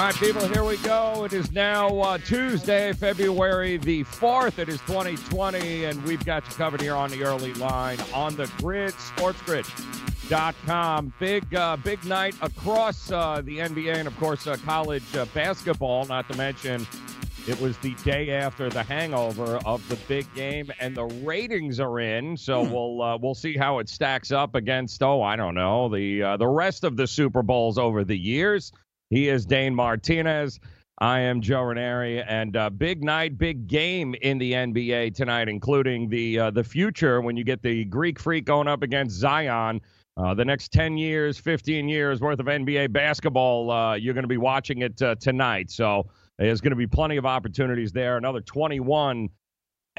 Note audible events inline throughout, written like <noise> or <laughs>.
All right, people, here we go. It is now uh, Tuesday, February the 4th. It is 2020, and we've got you covered here on the early line on the grid, sportsgrid.com. Big, uh, big night across uh, the NBA and, of course, uh, college uh, basketball, not to mention it was the day after the hangover of the big game, and the ratings are in. So Hmm. we'll uh, we'll see how it stacks up against oh I don't know the uh, the rest of the Super Bowls over the years. He is Dane Martinez. I am Joe Raineri, and uh, big night, big game in the NBA tonight, including the uh, the future when you get the Greek Freak going up against Zion. Uh, the next 10 years, 15 years worth of NBA basketball, uh, you're going to be watching it uh, tonight. So there's going to be plenty of opportunities there. Another 21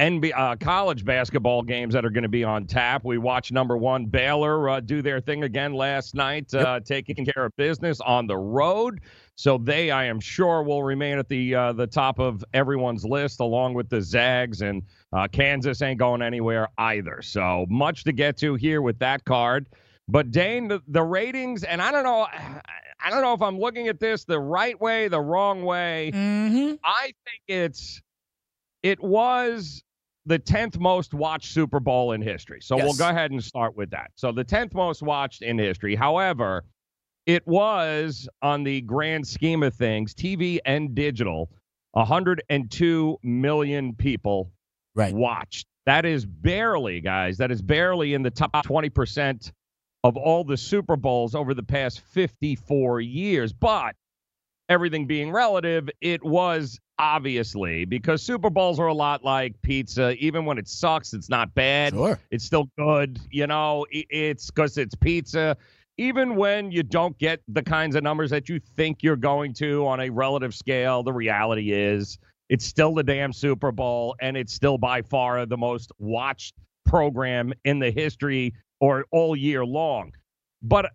NBA uh, college basketball games that are going to be on tap. We watched number one Baylor uh, do their thing again last night, uh, taking care of business on the road. So they, I am sure, will remain at the uh, the top of everyone's list, along with the Zags and uh, Kansas ain't going anywhere either. So much to get to here with that card. But Dane, the, the ratings, and I don't know, I don't know if I'm looking at this the right way, the wrong way. Mm-hmm. I think it's it was the 10th most watched Super Bowl in history. So we'll go ahead and start with that. So the 10th most watched in history. However, it was on the grand scheme of things, TV and digital, 102 million people Right. watched. That is barely, guys, that is barely in the top 20% of all the Super Bowls over the past 54 years. But everything being relative, it was obviously because Super Bowls are a lot like pizza. Even when it sucks, it's not bad. Sure. It's still good. You know, it's because it's pizza. Even when you don't get the kinds of numbers that you think you're going to on a relative scale, the reality is it's still the damn Super Bowl, and it's still by far the most watched program in the history or all year long. But uh,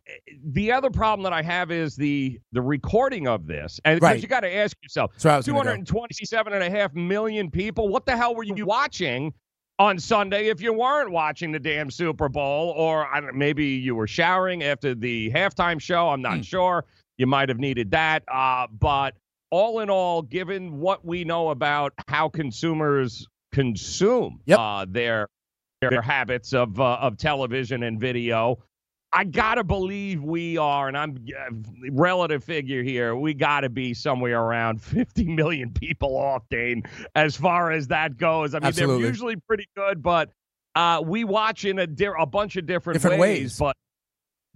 the other problem that I have is the the recording of this, and Right. you got to ask yourself, That's where I was two gonna go. hundred twenty-seven and a half million people. What the hell were you watching on Sunday if you weren't watching the damn Super Bowl? Or maybe you were showering after the halftime show. I'm not sure. You might have needed that. Uh, but all in all, given what we know about how consumers consume Yep. uh, their their habits of uh, of television and video. I gotta believe we are, and I'm uh, relative figure here. We gotta be somewhere around <laughs> 50 million people off, Dane, as far as that goes. I mean, Absolutely. they're usually pretty good, but uh, we watch in a di- a bunch of different, Different ways. But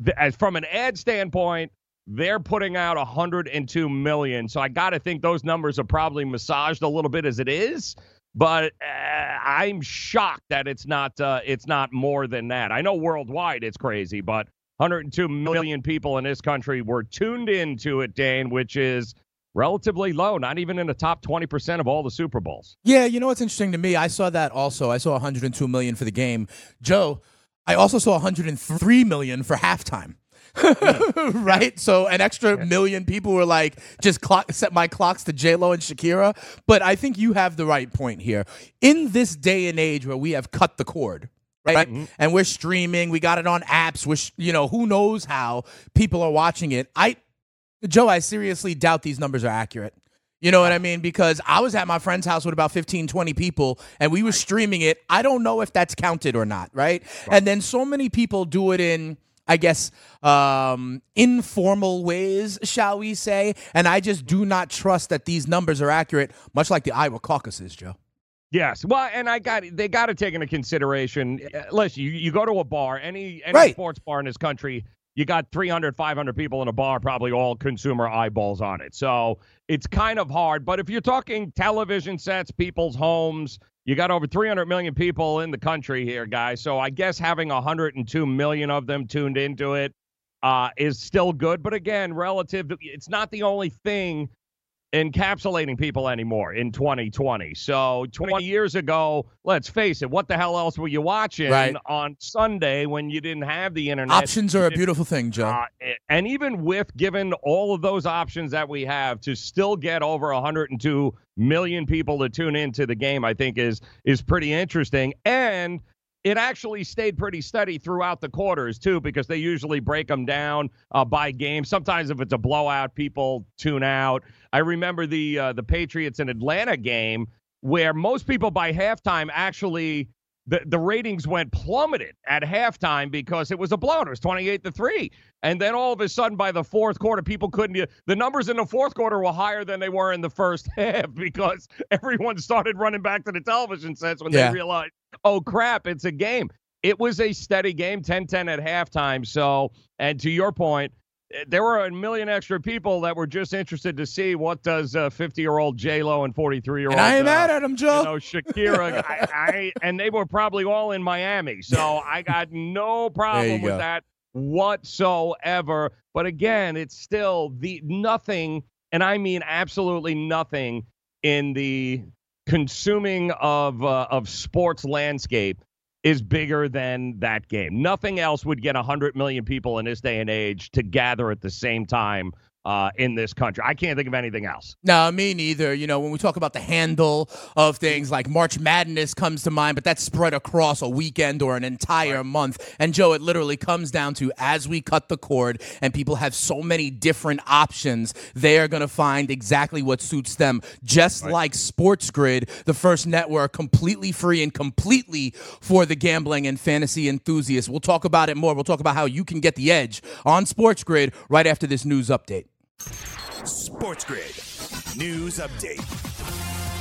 th- as from an ad standpoint, they're putting out 102 million. So I got to think those numbers are probably massaged a little bit as it is. But uh, I'm shocked that it's not uh, it's not more than that. I know worldwide it's crazy, but 102 million people in this country were tuned into it, Dane, which is relatively low, not even in the top 20% of all the Super Bowls. Yeah, you know what's interesting to me? I saw that also. I saw 102 million for the game. Joe, I also saw 103 million for halftime. <laughs> right? So an extra million people were like, just clock, set my clocks to J Lo and Shakira. But I think you have the right point here. In this day and age where we have cut the cord, right? Mm-hmm. And we're streaming, we got it on apps. Which you know, who knows how people are watching it? I, Joe, I seriously doubt these numbers are accurate. You know what I mean? Because I was at my friend's house with about 15, 20 people and we were streaming it. I don't know if that's counted or not, right? And then so many people do it in, I guess, um, informal ways, shall we say. And I just do not trust that these numbers are accurate, much like the Iowa caucuses, Joe. Yes, well, and I got they got to take into consideration. uh, Listen, you, you go to a bar, any any Right. sports bar in this country, you got 300, 500 people in a bar, probably all consumer eyeballs on it. So it's kind of hard. But if you're talking television sets, people's homes, you got over 300 million people in the country here, guys. So I guess having 102 million of them tuned into it, uh, is still good. But again, relative, it's not the only thing encapsulating people anymore in 2020. So 20 years ago, let's face it, what the hell else were you watching Right. on Sunday when you didn't have the internet? Options are a beautiful thing, Joe. Uh, and even with given all of those options that we have to still get over 102 million people to tune into the game, I think is is pretty interesting. And it actually stayed pretty steady throughout the quarters too, because they usually break them down uh, by game. Sometimes if it's a blowout, people tune out. I remember the uh, the Patriots and Atlanta game where most people by halftime actually the, the ratings went plummeted at halftime because it was a blowout. It was 28 to 3. And then all of a sudden, by the fourth quarter, people couldn't. The numbers in the fourth quarter were higher than they were in the first <laughs> half because everyone started running back to the television sets when Yeah. they realized, oh, crap, it's a game. It was a steady game, 10 10 at halftime. So, and to your point, eh, there were a million extra people that were just interested to see what does 50 year old J Lo and 43 year old and I ain't mad at him, Joe. you know, Shakira, <laughs> I, I, and they were probably all in Miami. So I got no problem with go. that whatsoever. But again, it's still the nothing, and I mean absolutely nothing in the consuming of uh, of sports landscape is bigger than that game. Nothing else would get 100 million people in this day and age to gather at the same time uh, in this country. I can't think of anything else. No, me neither. You know, when we talk about the handle of things like March Madness comes to mind, but that's spread across a weekend or an entire month. And Joe, it literally comes down to as we cut the cord and people have so many different options, they are going to find exactly what suits them. Just like Sports Grid, the first network completely free and completely for the gambling and fantasy enthusiasts. We'll talk about it more. We'll talk about how you can get the edge on Sports Grid right after this news update. Sports Grid News Update.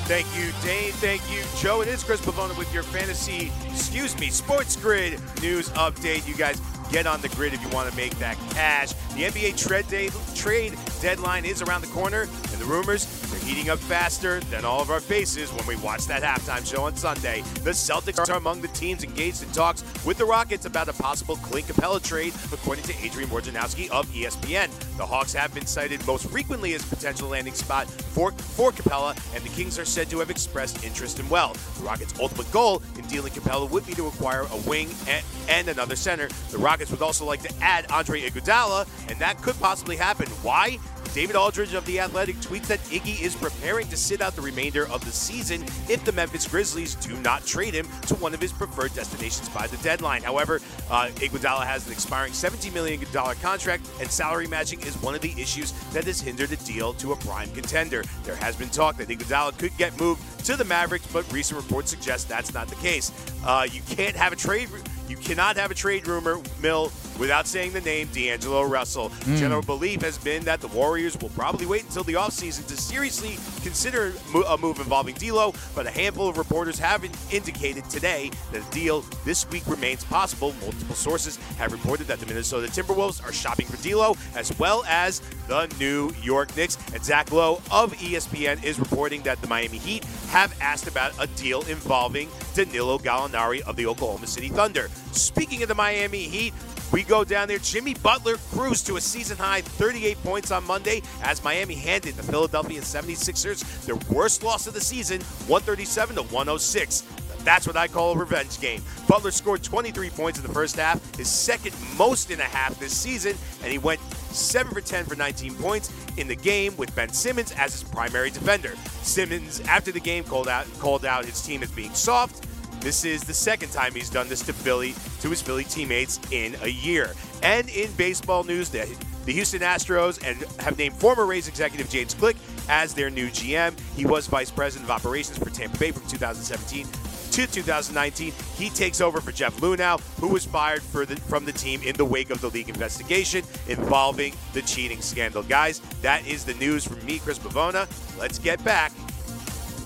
Thank you, Dane. Thank you, Joe. It is Chris Pavona with your fantasy, excuse me, Sports Grid news update. You guys get on the grid if you want to make that cash. The NBA trade, day, trade deadline is around the corner, and the rumors they're heating up faster than all of our faces when we watch that halftime show on Sunday. The Celtics are among the teams engaged in talks with the Rockets about a possible Clint Capela trade, according to Adrian Wojnarowski of ESPN. The Hawks have been cited most frequently as a potential landing spot for, for Capela, and the Kings are said to have expressed interest in well. The Rockets' ultimate goal in dealing Capela would be to acquire a wing and, and another center. The Rockets would also like to add Andre Iguodala, and that could possibly happen. Why? David Aldridge of The Athletic tweets that Iggy is preparing to sit out the remainder of the season if the Memphis Grizzlies do not trade him to one of his preferred destinations by the deadline. However, uh, Iguodala has an expiring $17 million contract, and salary matching is one of the issues that has hindered a deal to a prime contender. There has been talk that Iguodala could get moved to the Mavericks, but recent reports suggest that's not the case. Uh, you can't have a trade. You cannot have a trade rumor mill without saying the name D'Angelo Russell. Hmm. General belief has been that the Warriors will probably wait until the offseason to seriously consider a move involving D'Lo, but a handful of reporters have in- indicated today that a deal this week remains possible. Multiple sources have reported that the Minnesota Timberwolves are shopping for D'Lo, as well as the New York Knicks. And Zach Lowe of ESPN is reporting that the Miami Heat have asked about a deal involving Danilo Gallinari of the Oklahoma City Thunder. Speaking of the Miami Heat, we go down there. Jimmy Butler cruised to a season high 38 points on Monday as Miami handed the Philadelphia 76ers their worst loss of the season, 137 to 106. That's what I call a revenge game. Butler scored 23 points in the first half, his second most in a half this season, and he went 7 for 10 for 19 points in the game with Ben Simmons as his primary defender. Simmons, after the game, called out called out his team as being soft. This is the second time he's done this to Philly, to his Philly teammates in a year. And in baseball news, the, the Houston Astros and have named former Rays executive James Click as their new GM. He was vice president of operations for Tampa Bay from 2017 to 2019. He takes over for Jeff Luhnow, who was fired the, from the team in the wake of the league investigation involving the cheating scandal. Guys, that is the news from me, Chris Pavona. Let's get back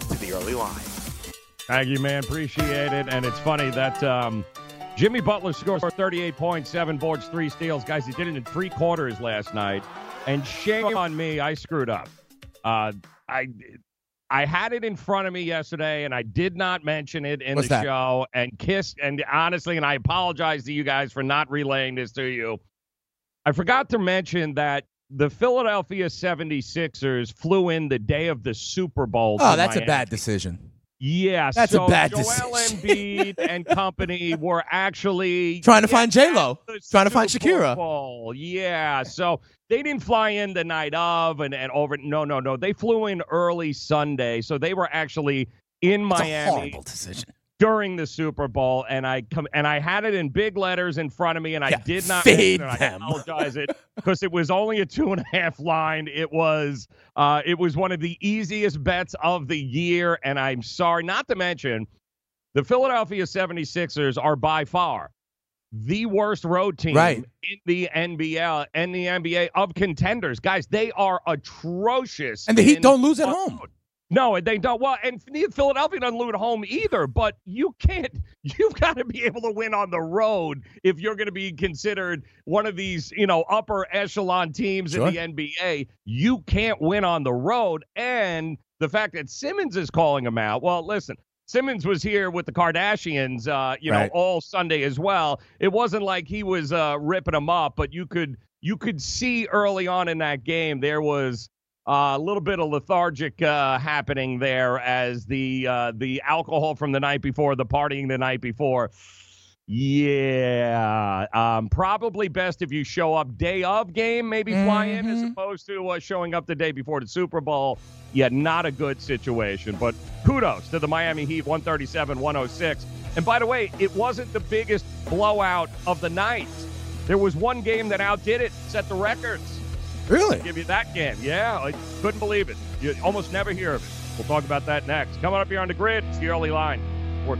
to the early line. Thank you, man. Appreciate it. And it's funny that um, Jimmy Butler scored 38 points, seven boards, three steals. Guys, he did it in three quarters last night. And shame on me, I screwed up. Uh, I I had it in front of me yesterday, and I did not mention it in What's the that? show. And Kiss, and honestly, and I apologize to you guys for not relaying this to you. I forgot to mention that the Philadelphia 76ers flew in the day of the Super Bowl. Oh, that's a bad decision. Yeah, That's a so bad Joel decision. Embiid and company were actually Trying to yeah, find J-Lo. Trying to find Shakira. Bowl. Yeah, so they didn't fly in the night of and, and over. No, no, no. They flew in early Sunday, so they were actually in a Miami horrible decision. During the Super Bowl, and I come and I had it in big letters in front of me, and I Yeah, did not fade it. them. I <laughs> apologize it because it was only a two and a half line. It was uh, it was one of the easiest bets of the year, and I'm sorry. Not to mention, the Philadelphia 76ers are by far the worst road team Right. in the NBL and the NBA of contenders. Guys, they are atrocious. And the Heat don't lose at home. No, they don't. Well, and Philadelphia doesn't lose at home either. But you can't. <laughs> You've got to be able to win on the road if you're going to be considered one of these, you know, upper echelon teams Sure. in the NBA. You can't win on the road, and the fact that Simmons is calling them out. Well, listen. Simmons was here with the Kardashians, uh, you know, Right. all Sunday as well. It wasn't like he was uh, ripping them up, but you could you could see early on in that game there was a little bit of lethargic uh, happening there as the uh, the alcohol from the night before, the partying the night before. Yeah, um, probably best if you show up day of game, maybe fly in as Mhm. opposed to uh, showing up the day before the Super Bowl. Yeah, not a good situation. But kudos to the Miami Heat, 137 106. And by the way, it wasn't the biggest blowout of the night. There was one game that outdid it, set the records Really? give you that game. Yeah, I couldn't believe it. You almost never hear of it. We'll talk about that next. Coming up here on the grid, it's the early line. We're-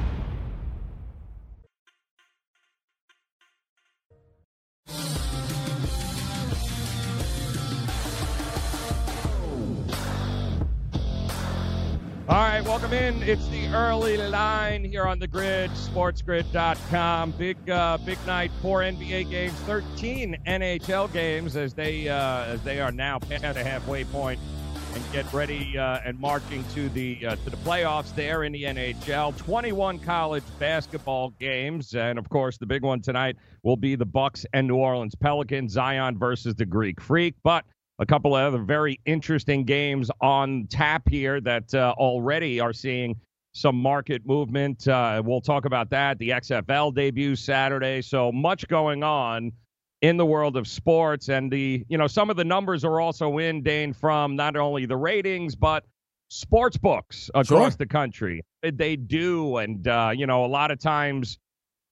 All right, welcome in. It's the early line here on the grid, sportsgrid.com. Big uh, big night, four NBA games, 13 NHL games as they uh, as they are now past the halfway point and get ready uh, and marching to the uh, to the playoffs there in the NHL. 21 college basketball games, and of course the big one tonight will be the Bucks and New Orleans Pelicans. Zion versus the Greek Freak, but a couple of other very interesting games on tap here that uh, already are seeing some market movement. Uh, we'll talk about that. The XFL debut Saturday, so much going on in the world of sports, and the you know some of the numbers are also in Dane from not only the ratings but sports books across Sure. the country. They do, and uh, you know a lot of times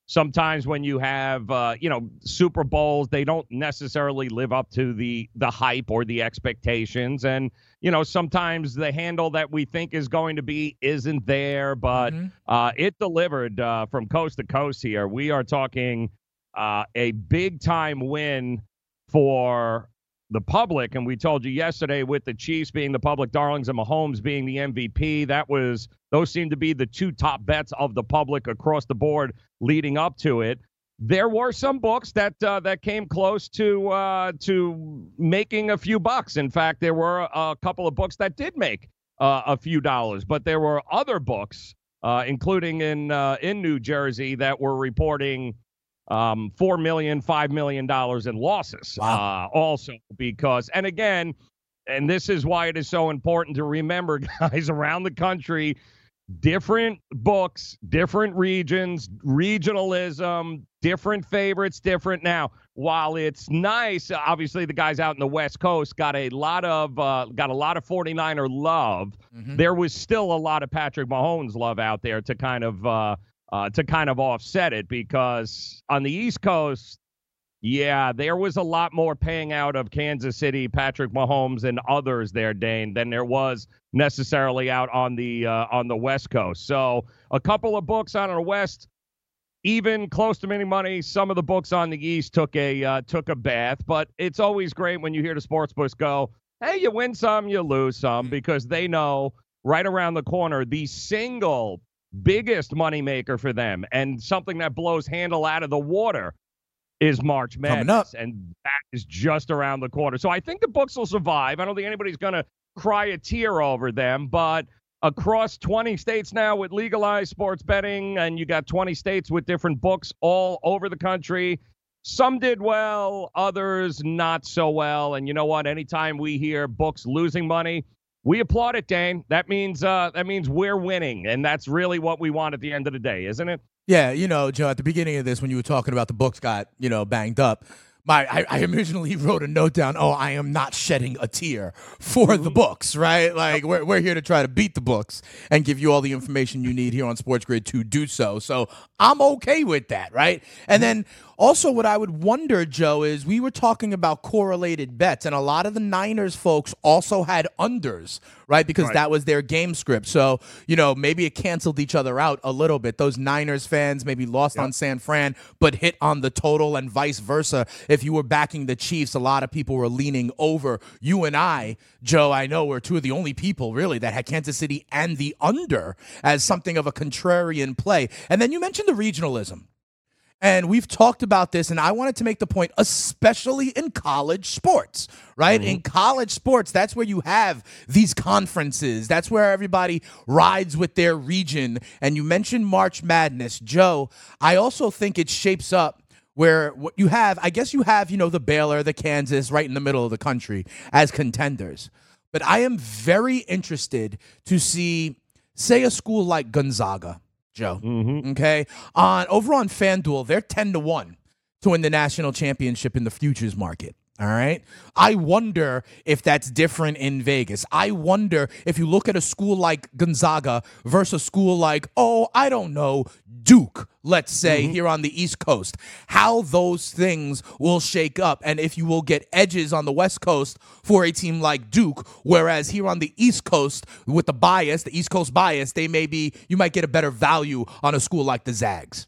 sometimes when you have uh, you know Super Bowls, they don't necessarily live up to the the hype or the expectations, and you know sometimes the handle that we think is going to be isn't there, but Mhm. uh, it delivered uh, from coast to coast here. We are talking uh, a big time win for the public, and we told you yesterday with the Chiefs being the public darlings and Mahomes being the MVP, that was those seem to be the two top bets of the public across the board leading up to it. There were some books that uh, that came close to uh, to making a few bucks. In fact, there were a couple of books that did make uh, a few dollars, but there were other books, uh, including in uh, in New Jersey, that were reporting um, four million, five million dollars in losses. Wow. Uh, also, because and again, and this is why it is so important to remember, <laughs> guys, around the country, different books, different regions, regionalism, different favorites, different. Now, while it's nice, obviously the guys out in the West Coast got a lot of uh, got a lot of 49er love. Mhm. There was still a lot of Patrick Mahomes love out there to kind of uh, uh, to kind of offset it because on the East Coast, yeah, there was a lot more paying out of Kansas City, Patrick Mahomes, and others there, Dane, than there was necessarily out on the uh, on the West Coast. So a couple of books out on the West even close to winning money. Some of the books on the East took a uh, took a bath, but it's always great when you hear the sports books go, "Hey, you win some, you lose some," because they know right around the corner the single biggest moneymaker for them and something that blows handle out of the water is March Madness, and that is just around the corner. So I think the books will survive. I don't think anybody's going to cry a tear over them, but across 20 states now with legalized sports betting, and you got 20 states with different books all over the country. Some did well, others not so well. And you know what? Anytime we hear books losing money, we applaud it, Dane. That means uh, that means we're winning, and that's really what we want at the end of the day, isn't it? Yeah, you know, Joe, at the beginning of this, when you were talking about the books got, you know, banged up, my I, I originally <laughs> wrote a note down, oh, I am not shedding a tear for the books, right? Like we're, we're here to try to beat the books and give you all the information you need here on Sports Grid to do so. So I'm okay with that, right? And then also what I would wonder, Joe, is we were talking about correlated bets, and a lot of the Niners folks also had unders, right? Because Right. that was their game script. So, you know, maybe it canceled each other out a little bit. Those Niners fans maybe lost on San Fran, but hit on the total and vice versa. If you were backing the Chiefs, a lot of people were leaning over. You and I, Joe, I know we're two of the only people really that had Kansas City and the under as something of a contrarian play. And then you mentioned the regionalism. And we've talked about this, and I wanted to make the point, especially in college sports, right? In mm-hmm. college sports, that's where you have these conferences. That's where everybody rides with their region. And you mentioned March Madness. Joe, I also think it shapes up where what you have, I guess you have, you know, the Baylor, the Kansas, right in the middle of the country as contenders. But I am very interested to see, say, a school like Gonzaga, Joe. Mm-hmm. Okay. On over on FanDuel, they're 10 to 1 to win the national championship in the futures market. All right. I wonder if that's different in Vegas. I wonder if you look at a school like Gonzaga versus a school like, oh, I don't know, Duke, let's say, mm-hmm. here on the East Coast, how those things will shake up and if you will get edges on the West Coast for a team like Duke, whereas here on the East Coast, with the bias, the East Coast bias, they may be, you might get a better value on a school like the Zags.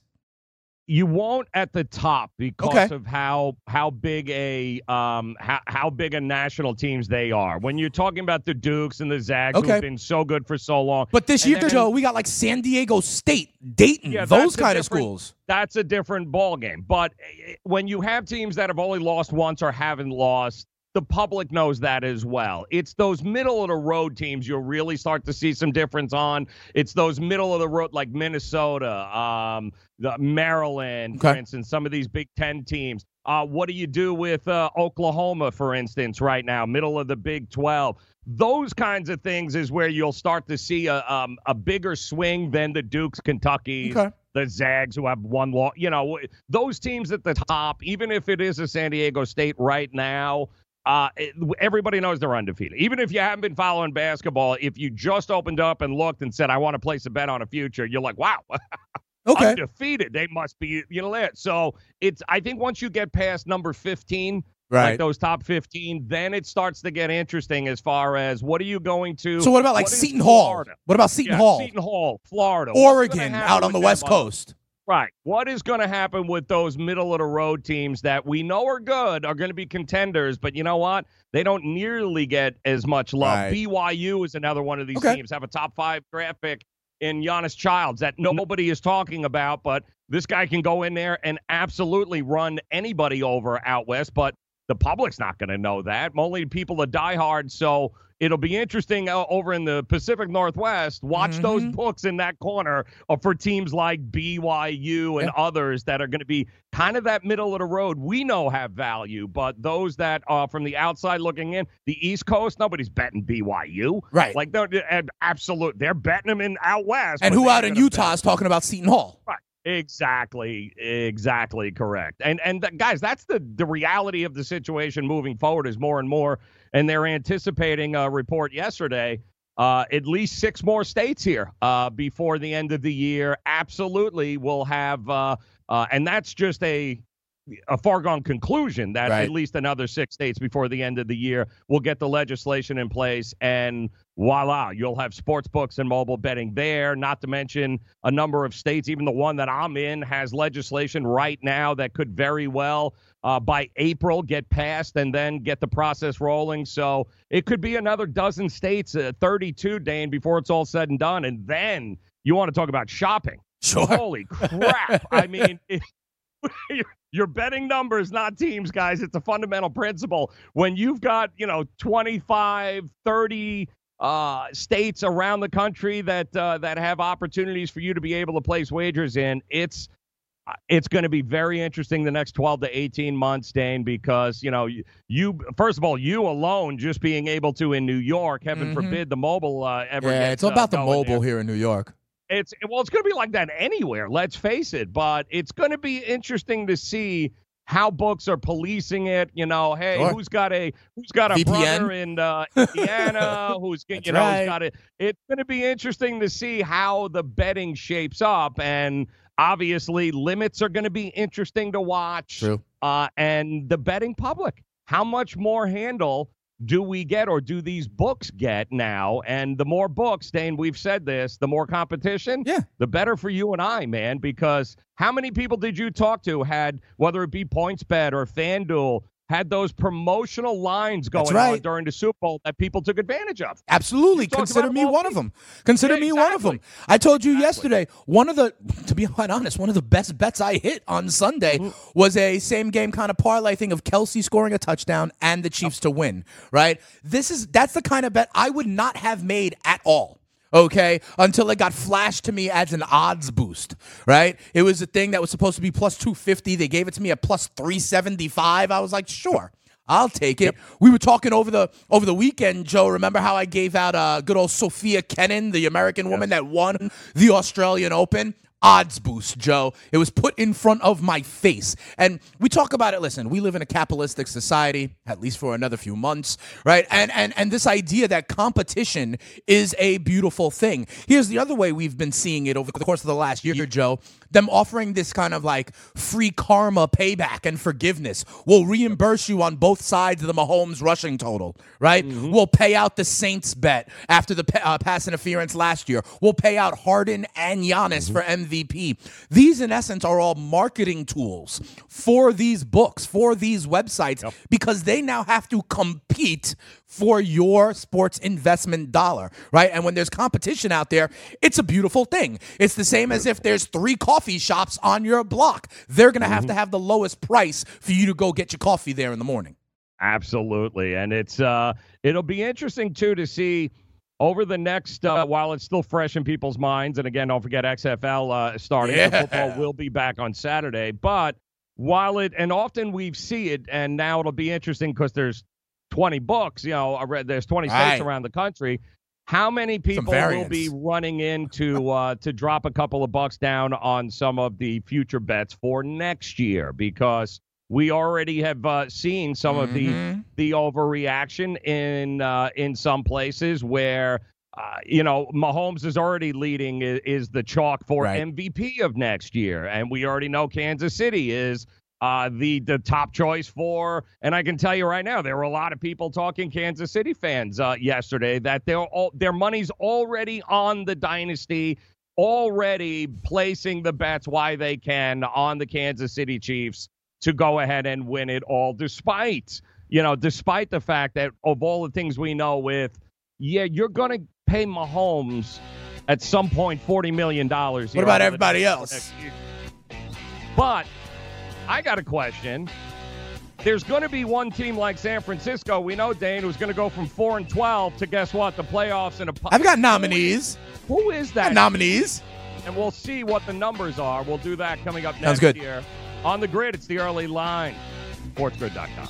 You won't at the top because Okay. of how how big a um how, how big a national teams they are. When you're talking about the Dukes and the Zags Okay. who've been so good for so long. But this year, then- Joe, we got like San Diego State, Dayton, Yeah, those kind of schools. that's a different ball game. But eh, when you have teams that have only lost once or haven't lost, the public knows that as well. It's those middle of the road teams you'll really start to see some difference on. It's those middle of the road like Minnesota, um, the Maryland, for instance, some of these Big Ten teams. Uh, what do you do with uh, Oklahoma, for instance, right now, middle of the Big 12? Those kinds of things is where you'll start to see a um, a bigger swing than the Dukes, Kentucky's, Okay. the Zags who have one law. You know, those teams at the top, even if it is a San Diego State right now, uh, everybody knows they're undefeated. Even if you haven't been following basketball, if you just opened up and looked and said, I want to place a bet on a future, you're like, wow, <laughs> Okay. undefeated. They must be, you know, that. So it's, I think once you get past number 15, Right. like those top 15, then it starts to get interesting as far as what are you going to. So what about like what Seton Hall? What about Seton Yeah, Hall? Seton Hall, Florida. Oregon out on the West Coast. Right. What is going to happen with those middle of the road teams that we know are good, are going to be contenders, but you know what? They don't nearly get as much love. Right. BYU is another one of these Okay. teams, have a top five draft pick in Giannis Childs that nobody is talking about, but this guy can go in there and absolutely run anybody over out west, but the public's not going to know that. Only people are diehard, so it'll be interesting uh, over in the Pacific Northwest. Watch those Mhm. books in that corner uh, for teams like BYU and others that are going to be kind of that middle of the road. We know have value, but those that are from the outside looking in, the East Coast, nobody's betting BYU. Right. Like they're uh, absolute, they're betting them in out west. and who out in Utah bet- is talking about Seton Hall? Exactly, exactly correct. And and th- guys, that's the the reality of the situation moving forward is more and more, and they're anticipating a report yesterday. Uh, at least six more states here uh, before the end of the year. Absolutely, will have, uh, uh, and that's just a a foregone conclusion that Right. at least another six states before the end of the year will get the legislation in place and voila you'll have sports books and mobile betting there not to mention a number of states even the one that i'm in has legislation right now that could very well uh, by april get passed and then get the process rolling so it could be another dozen states uh, 32 dane before it's all said and done and then you want to talk about shopping Sure. Holy crap. <laughs> I mean, <laughs> it, you're betting numbers, not teams, guys. It's a fundamental principle. When you've got, you know, 25, 30 uh, states around the country that uh, that have opportunities for you to be able to place wagers in, it's uh, it's going to be very interesting the next 12 to 18 months, Dane, because, you know, you, you first of all, you alone just being able to in New York, heaven Mhm. forbid the mobile uh, ever Yeah, gets, it's all uh, about the mobile there. here in New York. It's well, it's going to be like that anywhere. Let's face it. But it's going to be interesting to see how books are policing it. You know, hey, Sure. who's got a who's got a VPN? brother in uh, <laughs> Indiana? who's you know right. who's got it? It's going to be interesting to see how the betting shapes up, and obviously limits are going to be interesting to watch. True. Uh, and the betting public, how much more handle do we get or do these books get now? And the more books, Dane, we've said this, the more competition, Yeah. the better for you and I, man. Because how many people did you talk to had, whether it be PointsBet or FanDuel, had those promotional lines going That's on during the Super Bowl that people took advantage of? Absolutely. Consider me one of them. Consider Yeah, me one of them. I told you Exactly. yesterday, one of the, <laughs> to be quite honest, one of the best bets I hit on Sunday was a same game kind of parlay thing of Kelce scoring a touchdown and the Chiefs to win, right? This is, that's the kind of bet I would not have made at all. Okay, until it got flashed to me as an odds boost, right? It was a thing that was supposed to be plus 250. They gave it to me at plus 375. I was like, sure. I'll take it. We were talking over the over the weekend, Joe. Remember how I gave out uh, good old Sofia Kenin, the American woman that won the Australian Open? Odds boost, Joe. It was put in front of my face. And we talk about it. Listen, we live in a capitalistic society, at least for another few months, right? And and and this idea that competition is a beautiful thing. Here's the other way we've been seeing it over the course of the last year, Joe. Them offering this kind of like free karma payback and forgiveness. We'll reimburse you on both sides of the Mahomes rushing total, right? We'll pay out the Saints bet after the uh, pass interference last year. We'll pay out Harden and Giannis for MVP. These, in essence, are all marketing tools for these books, for these websites, because they now have to compete for your sports investment dollar, right? And when there's competition out there, it's a beautiful thing. It's the same as if there's three coffee shops on your block. They're going to have to have the lowest price for you to go get your coffee there in the morning. Absolutely, and it's uh, it'll be interesting too to see over the next uh, while it's still fresh in people's minds. And again, don't forget XFL uh, starting. Yeah. Football will be back on Saturday, but while it and often we see it, and now it'll be interesting because there's 20 books. You know, I read there's 20 states Right. around the country. How many people will be running in to <laughs> uh, to drop a couple of bucks down on some of the future bets for next year? Because we already have uh, seen some of the Mhm. the overreaction in uh, in some places where uh, you know Mahomes is already leading is, is the chalk for Right. MVP of next year, and we already know Kansas City is. Uh, the the top choice for, and I can tell you right now, there were a lot of people talking Kansas City fans uh, yesterday that they're all their money's already on the dynasty, already placing the bets why they can on the Kansas City Chiefs to go ahead and win it all, despite you know, despite the fact that of all the things we know with, yeah, you're gonna pay Mahomes at some point forty million dollars. What about everybody else? But I got a question. There's going to be one team like San Francisco. We know Dane who's going to go from four and twelve to guess what the playoffs and a. I've got nominees. Who is that? nominees. and we'll see what the numbers are. We'll do that coming up Sounds next good. year. On the grid, it's the early line. SportsGrid.com.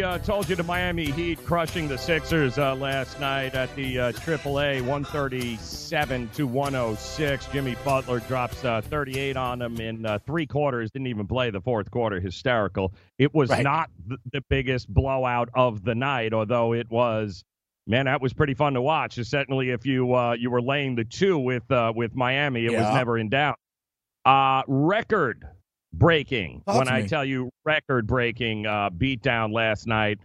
We uh, told you the Miami Heat crushing the Sixers uh, last night at the uh, AAA, 137 to 106. Jimmy Butler drops uh, 38 on them in uh, three quarters. Didn't even play the fourth quarter. Hysterical. It was Right. not the, the biggest blowout of the night, although it was. Man, that was pretty fun to watch. Certainly, if you uh, you were laying the two with uh, with Miami, it was never in doubt. Uh, record breaking. Talk when I tell you record breaking uh, beatdown last night,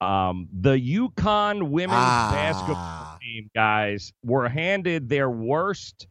um, the UConn women's Ah. basketball team guys were handed their worst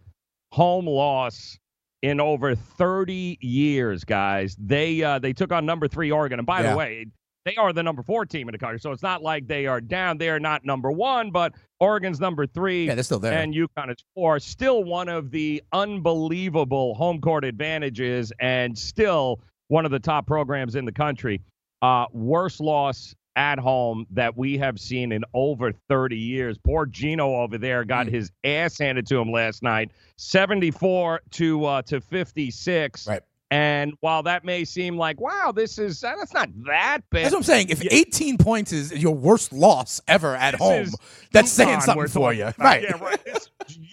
home loss in over 30 years, guys. They uh, they took on number three Oregon, and by Yeah. the way, they are the number four team in the country, so it's not like they are down. They are not number one, but Oregon's number three Yeah, they're still there. and UConn is four. Still one of the unbelievable home court advantages, and still one of the top programs in the country. Uh, worst loss at home that we have seen in over 30 years. Poor Gino over there got Mm. his ass handed to him last night, 74 to uh, to 56. Right. And while that may seem like, wow, this is uh, that's not that bad. That's what I'm saying. If Yeah. 18 points is your worst loss ever at This home, that's saying something for you. Right. Yeah, right.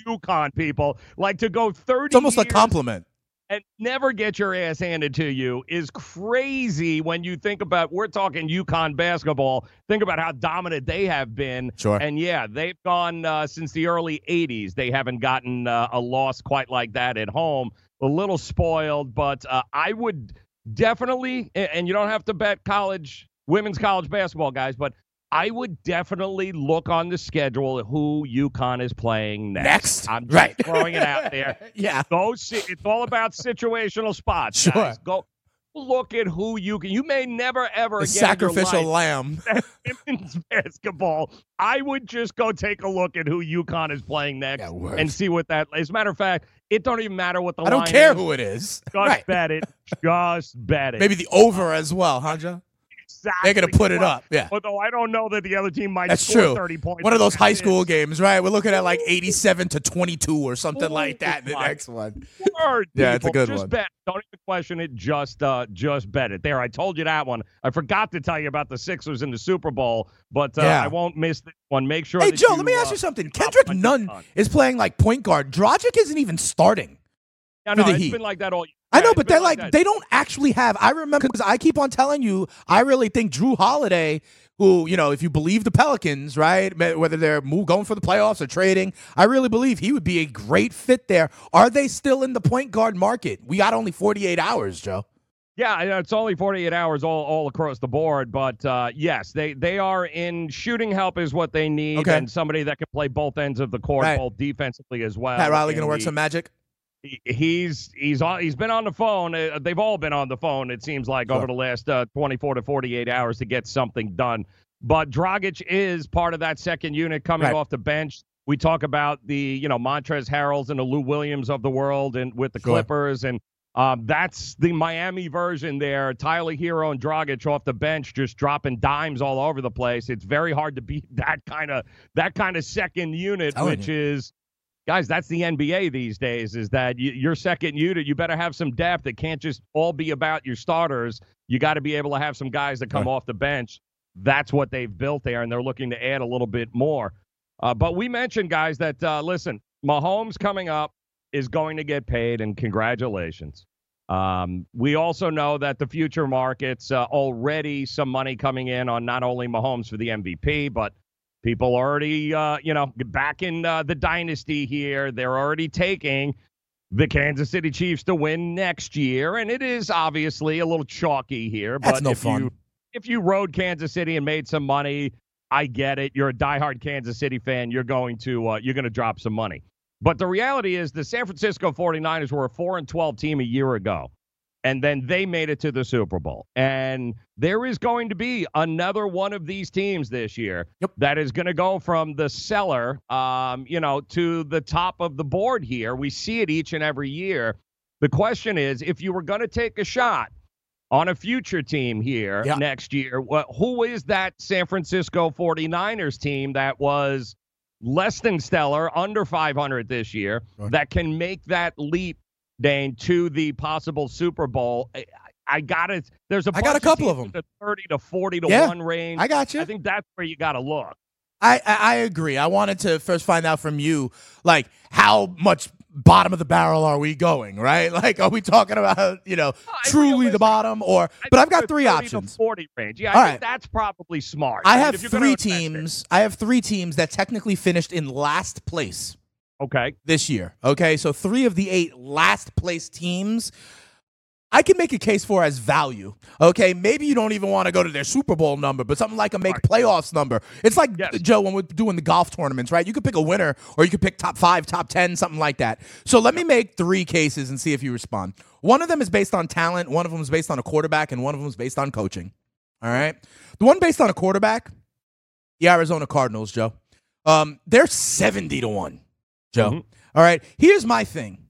UConn people. Like to go 30 It's almost a compliment. and never get your ass handed to you is crazy when you think about we're talking UConn basketball. Think about how dominant they have been. Sure. And yeah, they've gone uh, since the early 80s. They haven't gotten uh, a loss quite like that at home. A little spoiled, but uh, I would definitely, and you don't have to bet college, women's college basketball, guys, but I would definitely look on the schedule at who UConn is playing next. Next. I'm just right. throwing it out there. <laughs> yeah. Go see. It's all about situational spots. Sure. Guys. Go look at who you can. You may never ever sacrificial lamb. <laughs> women's <laughs> basketball. I would just go take a look at who UConn is playing next Yeah, and see what that. As a matter of fact, it don't even matter what the I don't care is. who it is. <laughs> Just Right. bet it. Just bet it. Maybe the over as well, huh, Joe? Exactly. They're going to put it up. Yeah. Although I don't know that the other team might That's score true. 30 points. One of those high it. school games, right? We're looking at like 87 to 22 or something Oh like that in the my next one. Word, Yeah, it's a people. good just one. bet. Don't even question it. Just uh, just bet it. There, I told you that one. I forgot to tell you about the Sixers in the Super Bowl, but uh, Yeah. I won't miss this one. Make sure. Hey, that Joe, let me ask uh, you something. Kendrick on Nunn is playing like point guard. Dragic isn't even starting. Yeah, no, the it's Heat. been like that all. I know, but they're like, they don't actually have. I remember because I keep on telling you, I really think Jrue Holiday, who you know, if you believe the Pelicans, right, whether they're move going for the playoffs or trading, I really believe he would be a great fit there. Are they still in the point guard market? We got only forty eight hours, Joe. Yeah, it's only 48 hours all, all across the board, but uh, yes, they they are in shooting help is what they need, Okay. and somebody that can play both ends of the court, Right. both defensively as well. Pat Riley going to work some magic. He- he's he's on he's been on the phone uh, they've all been on the phone it seems like over the last uh, 24 to 48 hours to get something done but Dragic is part of that second unit coming Right. off the bench we talk about the you know Montrezl Harrells and the Lou Williams of the world and with the Sure. Clippers and um, that's the Miami version there. Tyler Herro and Dragic off the bench, just dropping dimes all over the place. It's very hard to beat <laughs> that kind of that kind of second unit, which is guys, that's the NBA these days. Is that you, your second unit? You better have some depth. It can't just all be about your starters. You got to be able to have some guys that come Right. off the bench. That's what they've built there, and they're looking to add a little bit more. Uh, but we mentioned, guys, that uh, listen, Mahomes coming up is going to get paid, and congratulations. Um, we also know that the future markets uh, already some money coming in on not only Mahomes for the MVP, but people already, uh, you know, back in uh, the dynasty here, they're already taking the Kansas City Chiefs to win next year, and it is obviously a little chalky here. That's but no if fun. you if you rode Kansas City and made some money, I get it. You're a diehard Kansas City fan. You're going to uh, you're going to drop some money. But the reality is the San Francisco 49ers were a 4 and 12 team a year ago. And then they made it to the Super Bowl. And there is going to be another one of these teams this year Yep. that is going to go from the cellar, um, you know, to the top of the board here. We see it each and every year. The question is if you were going to take a shot on a future team here Yeah. next year, what, who is that San Francisco 49ers team that was less than stellar, under 500 this year, Sure. that can make that leap, Dane, to the possible Super Bowl? I, I got it. There's a I got a couple of teams them. the 30 to 40 to Yeah, 1 range. I got you. I think that's where you got to look. I, I I agree. I wanted to first find out from you, like how much bottom of the barrel are we going, right? <laughs> Like, are we talking about you know oh, I truly the bottom, or? I But I've got three 30 options. To 40 range. Yeah, I All think that's probably smart. I mean, have three teams. I have three teams that technically finished in last place Okay. this year. Okay, so three of the eight last place teams. I can make a case for as value. Okay, maybe you don't even want to go to their Super Bowl number, but something like a make playoffs number. It's like Yes. Joe when we're doing the golf tournaments, right? You could pick a winner, or you could pick top five, top ten, something like that. So let me make three cases and see if you respond. One of them is based on talent. One of them is based on a quarterback, and one of them is based on coaching. All right, the one based on a quarterback, the Arizona Cardinals, Joe. Um, they're seventy to one, Joe. Mhm. All right, here's my thing: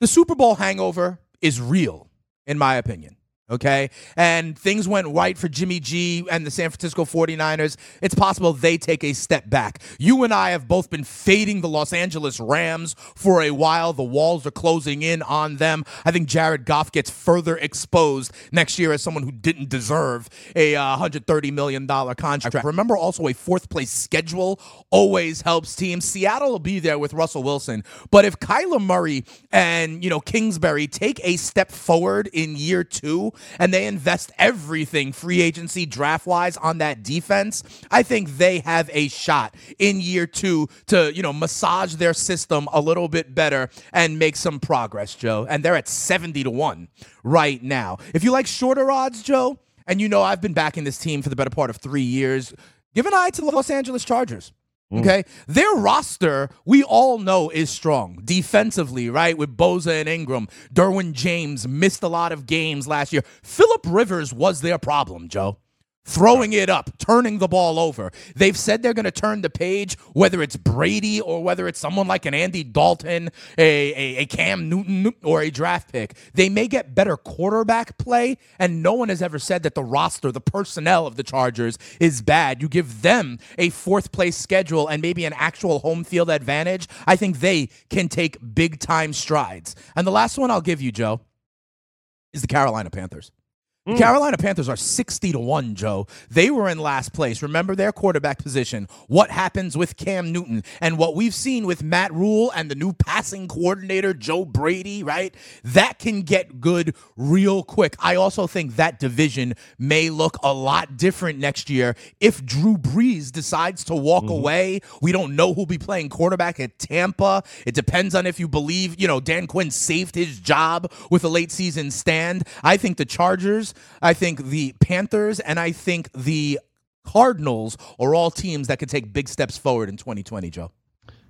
the Super Bowl hangover is real, in my opinion. Okay. And things went right for Jimmy G and the San Francisco 49ers. It's possible they take a step back. You and I have both been fading the Los Angeles Rams for a while. The walls are closing in on them. I think Jared Goff gets further exposed next year as someone who didn't deserve a uh, $130 million contract. Remember also a fourth place schedule always helps teams. Seattle will be there with Russell Wilson. But if Kyler Murray and, you know, Kingsbury take a step forward in year two and they invest everything free agency draft wise on that defense, I think they have a shot in year two to, you know, massage their system a little bit better and make some progress, Joe. And they're at 70 to 1 right now. If you like shorter odds, Joe, and you know I've been backing this team for the better part of three years, give an eye to the Los Angeles Chargers. Mm. Okay. Their roster, we all know, is strong defensively, right? With Bosa and Ingram. Derwin James missed a lot of games last year. Philip Rivers was their problem, Joe. Throwing it up, turning the ball over. They've said they're going to turn the page, whether it's Brady or whether it's someone like an Andy Dalton, a, a, a Cam Newton, or a draft pick. They may get better quarterback play, and no one has ever said that the roster, the personnel of the Chargers is bad. You give them a fourth place schedule and maybe an actual home field advantage. I think they can take big time strides. And the last one I'll give you, Joe, is the Carolina Panthers. The mm. Carolina Panthers are 60 to 1, Joe. They were in last place. Remember their quarterback position. What happens with Cam Newton and what we've seen with Matt Rhule and the new passing coordinator, Joe Brady, right? That can get good real quick. I also think that division may look a lot different next year if Drew Brees decides to walk mm-hmm. away. We don't know who'll be playing quarterback at Tampa. It depends on if you believe, you know, Dan Quinn saved his job with a late season stand. I think the Chargers, I think the Panthers, and I think the Cardinals are all teams that could take big steps forward in 2020, Joe.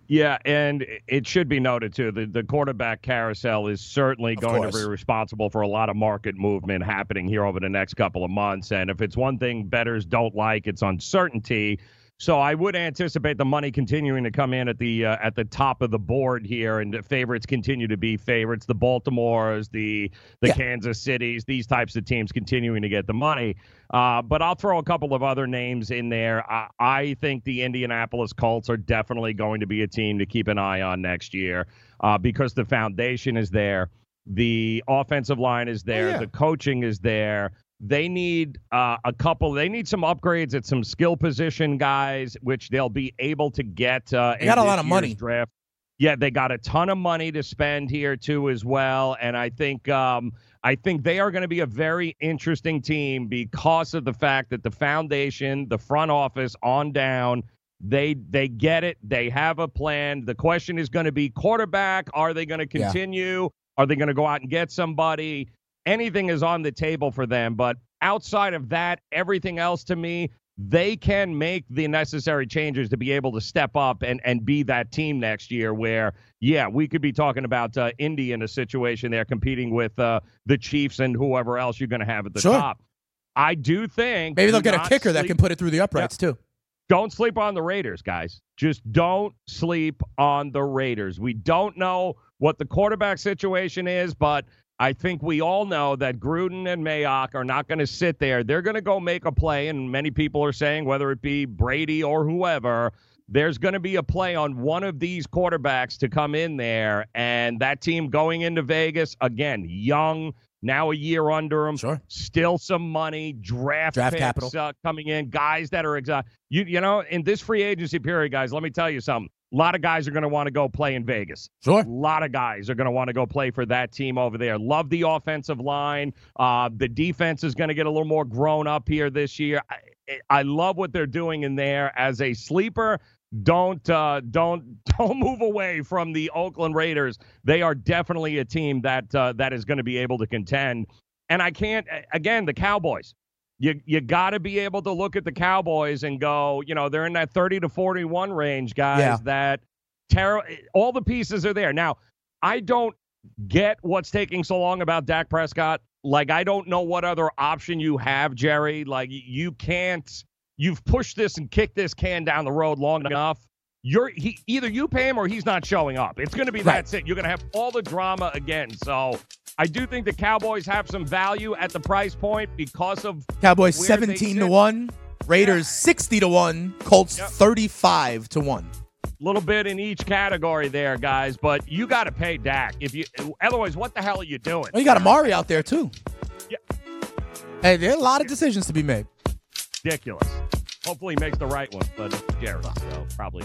Yeah, and it should be noted too the the quarterback carousel is certainly Of going course. to be responsible for a lot of market movement happening here over the next couple of months. And if it's one thing betters don't like, it's uncertainty. So I would anticipate the money continuing to come in at the uh, at the top of the board here, and the favorites continue to be favorites. The Baltimores, the the Yeah. Kansas Cities, these types of teams continuing to get the money. Uh, but I'll throw a couple of other names in there. I, I think the Indianapolis Colts are definitely going to be a team to keep an eye on next year uh, because the foundation is there, the offensive line is there, yeah. the coaching is there. They need uh, a couple. They need some upgrades at some skill position guys, which they'll be able to get. Uh, They got a lot of money. Draft. Yeah, they got a ton of money to spend here too, as well. And I think um, I think they are going to be a very interesting team because of the fact that the foundation, the front office, on down, they they get it. They have a plan. The question is going to be quarterback. Are they going to Yeah. continue? Are they going to go out and get somebody? Anything is on the table for them. But outside of that, everything else to me, they can make the necessary changes to be able to step up and, and be that team next year where, yeah, we could be talking about uh, Indy in a situation there competing with uh, the Chiefs and whoever else you're going to have at the Sure. top. I do think Maybe they'll get a kicker that can put it through the uprights too. don't sleep on the Raiders, guys. Just don't sleep on the Raiders. We don't know what the quarterback situation is, but I think we all know that Gruden and Mayock are not going to sit there. They're going to go make a play, and many people are saying whether it be Brady or whoever, there's going to be a play on one of these quarterbacks to come in there, and that team going into Vegas again, young. Now a year under him, Sure. still some money, draft, Draft picks, capital. uh, coming in, guys that are exotic. You you know, in this free agency period, guys, let me tell you something. A lot of guys are going to want to go play in Vegas. Sure. A lot of guys are going to want to go play for that team over there. Love the offensive line. Uh, the defense is going to get a little more grown up here this year. I, I love what they're doing in there as a sleeper. Don't uh, don't <laughs> don't move away from the Oakland Raiders. They are definitely a team that uh, that is going to be able to contend. And I can't again the Cowboys. You you got to be able to look at the Cowboys and go, you know, they're in that 30 to 41 range, guys. Yeah. That terror all the pieces are there. Now, I don't get what's taking so long about Dak Prescott. Like I don't know what other option you have, Jerry. Like you can't you've pushed this and kicked this can down the road long enough. You're he either you pay him or he's not showing up. It's going to be Right. that's it. You're going to have all the drama again. So I do think the Cowboys have some value at the price point because of Cowboys 17 to 1, Raiders 60 to 1, Colts Yep. 35 to 1. little bit in each category there, guys. But you got to pay Dak if you. Otherwise, what the hell are you doing? Oh, you got Amari out there too. Yeah. Hey, there are a lot of decisions to be made. Ridiculous. Hopefully, he makes the right one, but it's Jerry, so probably.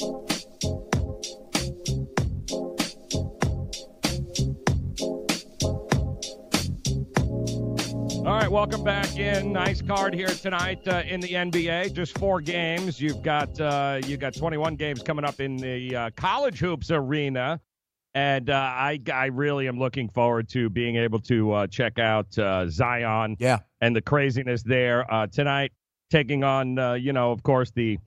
All right, welcome back in. Nice card here tonight uh, in the NBA. Just four games. You've got uh, you got 21 games coming up in the uh, college hoops arena, and uh, I I really am looking forward to being able to uh, check out uh, Zion Yeah. and the craziness there uh, tonight, taking on uh, you know of course the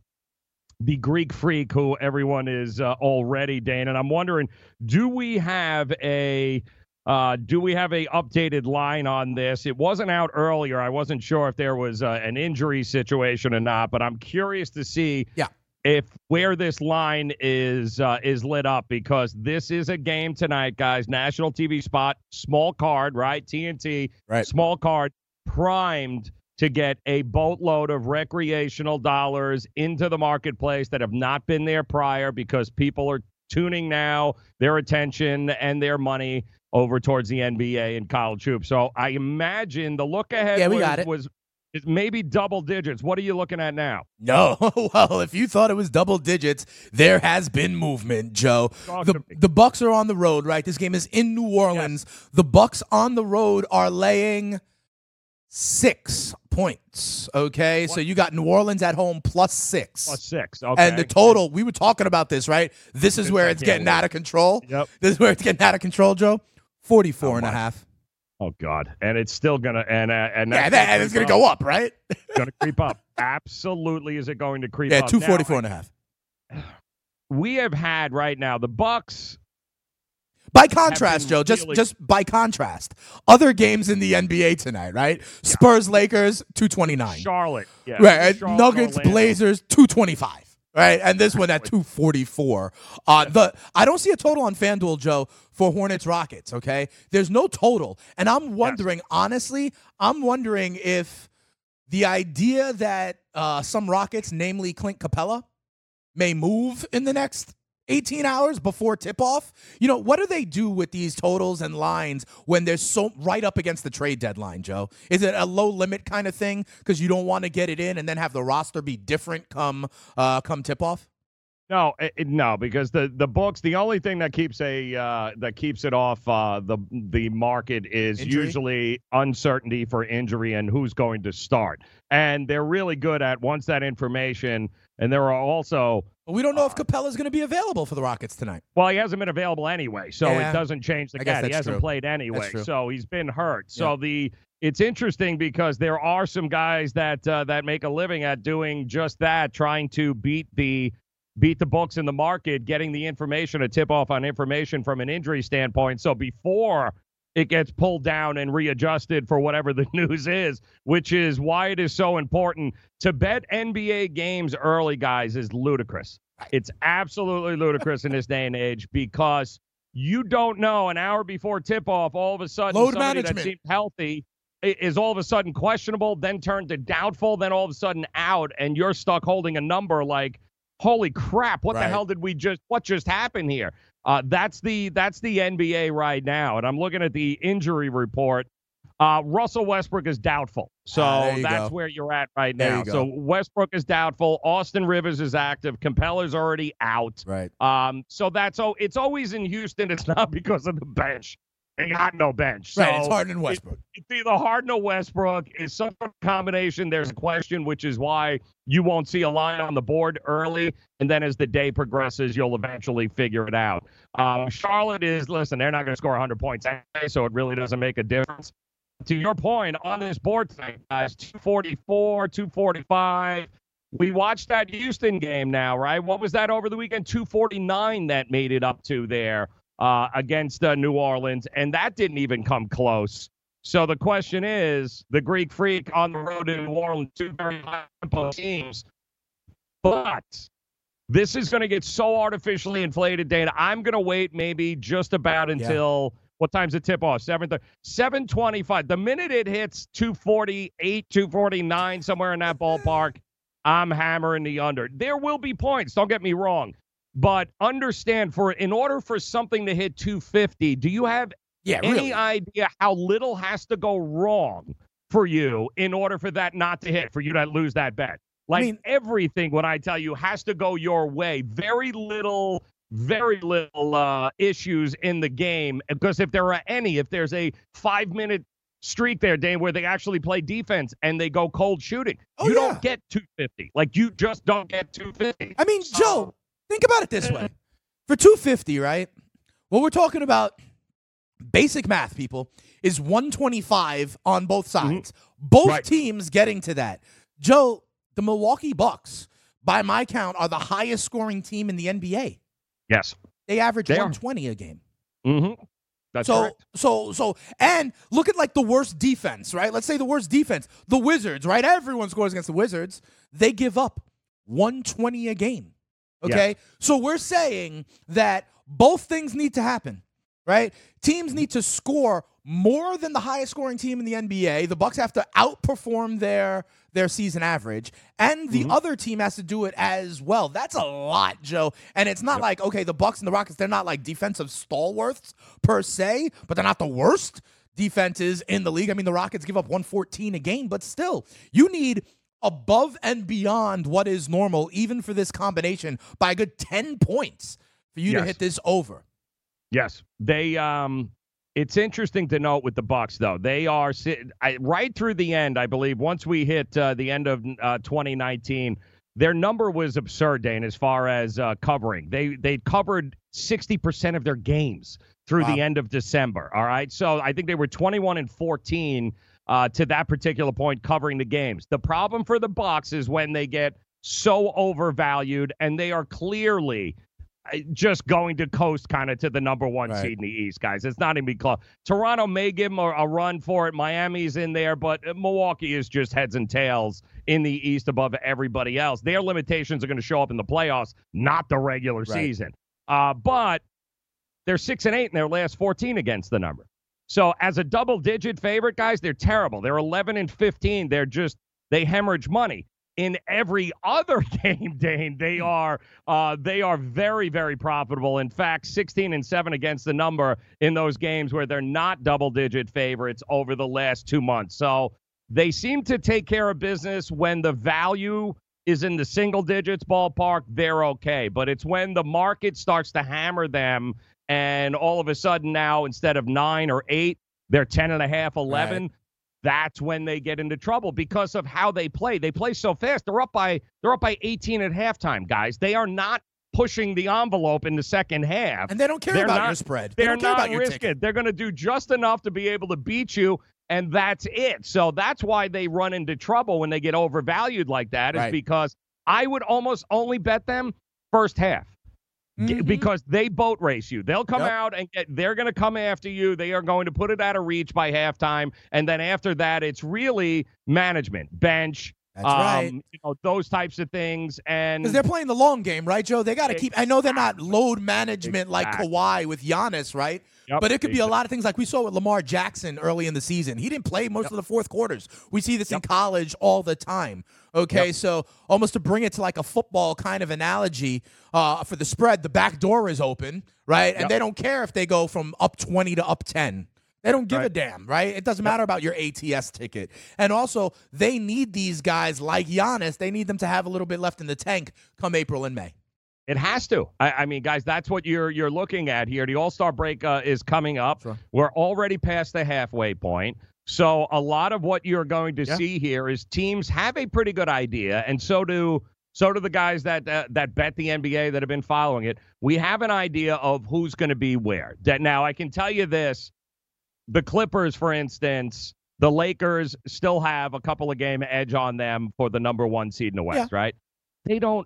the Greek freak who everyone is uh, already Dane, and I'm wondering, do we have a uh, do we have a updated line on this? It wasn't out earlier. I wasn't sure if there was uh, an injury situation or not, but I'm curious to see Yeah. if where this line is uh, is lit up because this is a game tonight, guys. National TV spot, small card, right? TNT, Right. small card, primed to get a boatload of recreational dollars into the marketplace that have not been there prior because people are tuning now their attention and their money over towards the NBA and college hoops. So I imagine the look ahead Yeah, we was, got it. was is maybe double digits. What are you looking at now? No. <laughs> well, if you thought it was double digits, there has been movement, Joe. Talk The, the Bucks are on the road, right? This game is in New Orleans. The Bucks on the road are laying six points. Okay, so you got New Orleans at home plus six. Plus six. Okay. And the total, we were talking about this, right? This is where it's getting out of control. Yep. This is where it's getting out of control, Joe. 44 Oh, and a half. Oh God. And it's still gonna and uh, and Yeah, that's that, and it's to go up, right? To creep up. <laughs> Absolutely, is it going to creep yeah, up? 244 Now, and a half. <sighs> we have had right now the Bucks. By contrast, Joe, just really- just by contrast, other games in the NBA tonight, right? Spurs, Lakers, 229. Charlotte. Yeah. Right, Charlotte, Nuggets, Orlando. Blazers, 225. Right, and this one at 244. Uh, the I don't see a total on FanDuel, Joe, for Hornets Rockets. Okay, there's no total, and I'm wondering honestly, I'm wondering if the idea that uh, some Rockets, namely Clint Capela, may move in the next 18 hours before tip off. You know, what do they do with these totals and lines when they're so right up against the trade deadline, Joe? Is it a low limit kind of thing because you don't want to get it in and then have the roster be different come uh, come tip off? No, it, it- no, because the the books, the only thing that keeps a uh, that keeps it off uh, the the market is Injury? usually uncertainty for injury and who's going to start. And they're really good at once that information. And there are also we don't know if Capela's going to be available for the Rockets tonight. well, he hasn't been available anyway, so Yeah. it doesn't change the cat. He hasn't true. played anyway, so he's been hurt. So the it's interesting because there are some guys that uh, that make a living at doing just that, trying to beat the beat the books in the market, getting the information, a tip off on information from an injury standpoint. So before it gets pulled down and readjusted for whatever the <laughs> news is, which is why it is so important to bet NBA games early, guys, is ludicrous. It's absolutely ludicrous in this day and age because you don't know an hour before tip off, all of a sudden Load somebody that management. seemed healthy is all of a sudden questionable, then turned to doubtful, then all of a sudden out, and you're stuck holding a number like, holy crap, what the hell did we just what just happened here? Uh, that's the that's the NBA right now, and I'm looking at the injury report. Uh, Russell Westbrook is doubtful, so Ah, that's go. where you're at right now. So Westbrook is doubtful. Austin Rivers is active. Capela's already out. Right. Um, so that's oh, it's always in Houston. It's <laughs> not because of the bench. They got no bench. So right. It's Harden and Westbrook. it's either Harden or Westbrook. Is some combination. There's a question, which is why you won't see a line on the board early, and then as the day progresses, you'll eventually figure it out. Um, Charlotte is listen. They're not going to score 100 points anyway, so it really doesn't make a difference. To your point on this board tonight, guys, 244, 245. We watched that Houston game now, right? What was that over the weekend? 249 that made it up to there uh, against uh, New Orleans, and that didn't even come close. So the question is, the Greek Freak on the road to New Orleans, two very high tempo teams, but this is going to get so artificially inflated, Dana. I'm going to wait maybe just about until what time's the tip off? Seven seven twenty five. The minute it hits two forty eight, two forty nine, somewhere in that ballpark, I'm hammering the under. There will be points. Don't get me wrong. But understand for in order for something to hit 250, do you have Yeah. any Really. idea how little has to go wrong for you in order for that not to hit, for you to lose that bet? Like mean- everything, what I tell you, has to go your way. Very little, very little uh, issues in the game. Because if there are any, if there's a five minute streak there, Dane, where they actually play defense and they go cold shooting, Oh, you yeah. don't get 250. Like you just don't get 250. I mean, Joe, think about it this way. For 250, right? What we're talking about, basic math, people, is 125 on both sides. Both Right. teams getting to that. Joe, the Milwaukee Bucks, by my count, are the highest scoring team in the NBA. Yes. They average They are. 120 a game. Mm-hmm. That's so, correct. so, so, and look at like the worst defense, right? Let's say the worst defense, the Wizards, right? Everyone scores against the Wizards. They give up 120 a game. Okay. So we're saying that both things need to happen, right? Teams need to score more than the highest scoring team in the NBA. The Bucks have to outperform their their season average, and the mm-hmm. other team has to do it as well. That's a lot, Joe. And it's not like okay, the Bucks and the Rockets, they're not like defensive stalwarts per se, but they're not the worst defenses in the league. I mean, the Rockets give up 114 a game, but still, you need above and beyond what is normal, even for this combination, by a good 10 points for you to hit this over. Yes, they. Um, it's interesting to note with the Bucks though. They are sit, I, right through the end. I believe once we hit uh, the end of uh, 2019, their number was absurd, Dane, as far as uh, covering. They they covered 60 percent of their games through Wow. the end of December. All right, so I think they were 21 and 14 uh, to that particular point covering the games. The problem for the Bucks is when they get so overvalued, and they are clearly uh, just going to coast kind of to the number one Right. seed in the East, guys. It's not even close. Toronto may give them a, a run for it. Miami's in there, but uh, Milwaukee is just heads and tails in the East above everybody else. Their limitations are going to show up in the playoffs, not the regular Right. season. Uh, but they're six and eight in their last 14 against the number. So as a double digit favorite, guys, they're terrible. They're 11 and 15. They're just they hemorrhage money. in every <laughs> other game, Dane, they Hmm. are uh, they are very very profitable. In fact, 16 and seven against the number in those games where they're not double digit favorites over the last two months. So they seem to take care of business when the value is in the single digits ballpark. They're okay, but it's when the market starts to hammer them, and all of a sudden now instead of nine or eight, they're 10 and a half, 11 that's when they get into trouble because of how they play. They play so fast. They're up by they're up by 18 at halftime, guys. They are not pushing the envelope in the second half. And they don't care They're about not- your spread. They They're don't not risking. They're going to do just enough to be able to beat you, and that's it. So that's why they run into trouble when they get overvalued like that. Is Right. because I would almost only bet them first half. Mhm. Because they boat race you. They'll come Yep. out and get, they're going to come after you. They are going to put it out of reach by halftime. And then after that, it's really management, bench, That's um, right. you know, those types of things. And Because they're playing the long game, right, Joe? They got to keep. I know they're not load management like Exactly. Kawhi with Giannis, right? Yep, but it could be a lot of things like we saw with Lamar Jackson early in the season. He didn't play most of the fourth quarters. We see this in college all the time. Okay, so almost to bring it to like a football kind of analogy uh, for the spread, the back door is open, right? And Yep. they don't care if they go from up 20 to up 10. They don't give a damn, right? It doesn't matter about your ATS ticket. And also, they need these guys like Giannis. They need them to have a little bit left in the tank come April and May. It has to. I, I mean, guys, that's what you're you're looking at here. The All Star break uh, is coming up. Sure. We're already past the halfway point. So a lot of what you're going to Yeah. see here is teams have a pretty good idea, and so do so do the guys that uh, that bet the NBA that have been following it. We have an idea of who's going to be where. That now I can tell you this: the Clippers, for instance, the Lakers still have a couple of game edge on them for the number one seed in the West, right? They don't.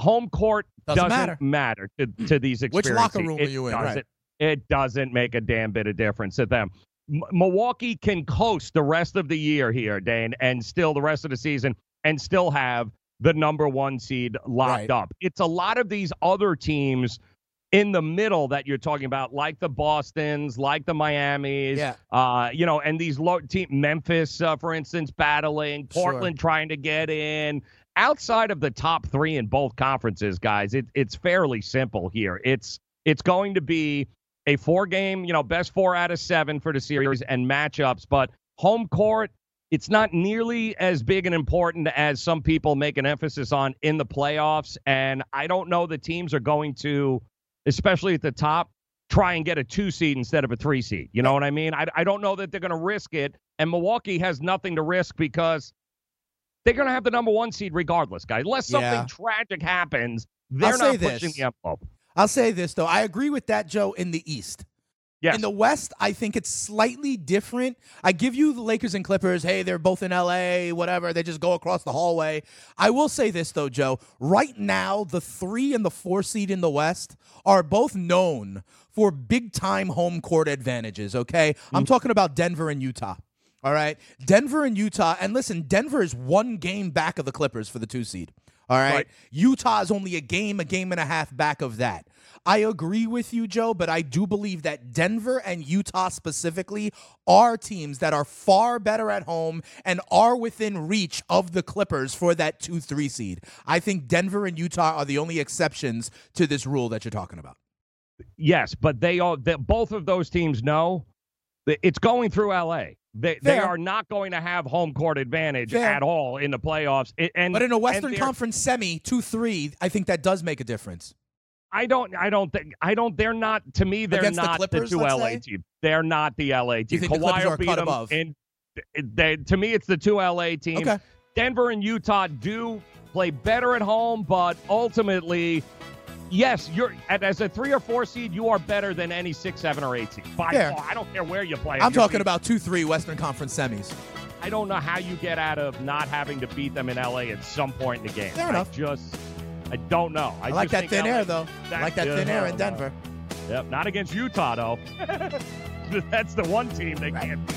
Home court Doesn't doesn't, matter. matter, to, to these Which locker room are It you in, right. doesn't- It doesn't make a damn bit of difference to them. M- Milwaukee can coast the rest of the year here, Dane, and still the rest of the season, and still have the number one seed locked Right. up. It's a lot of these other teams in the middle that you're talking about, like the Boston's, like the Miami's, Yeah. uh, you know, and these low team, Memphis, uh, for instance, battling, Sure. Portland trying to get in. Outside of the top three in both conferences, guys, it, it's fairly simple here. It's it's going to be a four game, you know, best four out of seven for the series and matchups, but home court. It's not nearly as big and important as some people make an emphasis on in the playoffs. And I don't know the teams are going to, especially at the top, try and get a two seed instead of a three seed. You know what I mean? I, I don't know that they're going to risk it. And Milwaukee has nothing to risk because they're going to have the number one seed regardless, guys. Unless something Yeah. tragic happens, they're I'll not pushing this. the envelope. I'll say this though. I agree with that, Joe, in the East. Yes. In the West, I think it's slightly different. I give you the Lakers and Clippers. Hey, they're both in LA, whatever. They just go across the hallway. I will say this, though, Joe. Right now, the three and the four seed in the West are both known for big time home court advantages, okay? I'm mm. talking about Denver and Utah. All right. Denver and Utah. And listen, Denver is one game back of the Clippers for the two seed. All right. Right. Utah is only a game, a game and a half back of that. I agree with you, Joe, but I do believe that Denver and Utah specifically are teams that are far better at home and are within reach of the Clippers for that 2 3 seed. I think Denver and Utah are the only exceptions to this rule that you're talking about. Yes, but they all that both of those teams know that it's going through LA. They they are not going to have home court advantage Fair. at all in the playoffs. It- and But in a Western Conference semi, 2 3, I think that does make a difference. I don't I don't think I don't they're not to me they're Against not the, Clippers, two LA say? team. They're not the LA team. think the Kawhi are beat them, above? And they, to me it's the two LA teams. Okay. Denver and Utah do play better at home, but ultimately, yes, you're as a three or four seed, you are better than any six, seven, or eight seed. By far. I don't care where you play. I'm talking beat- about 2 3 Western Conference semis. I don't know how you get out of not having to beat them in LA at some point in the game. Fair I enough. just, I don't know. I, I, like that thin LA air, though. I like that thin air in Denver. Yep, not against Utah though. <laughs> That's the one team they can't. beat.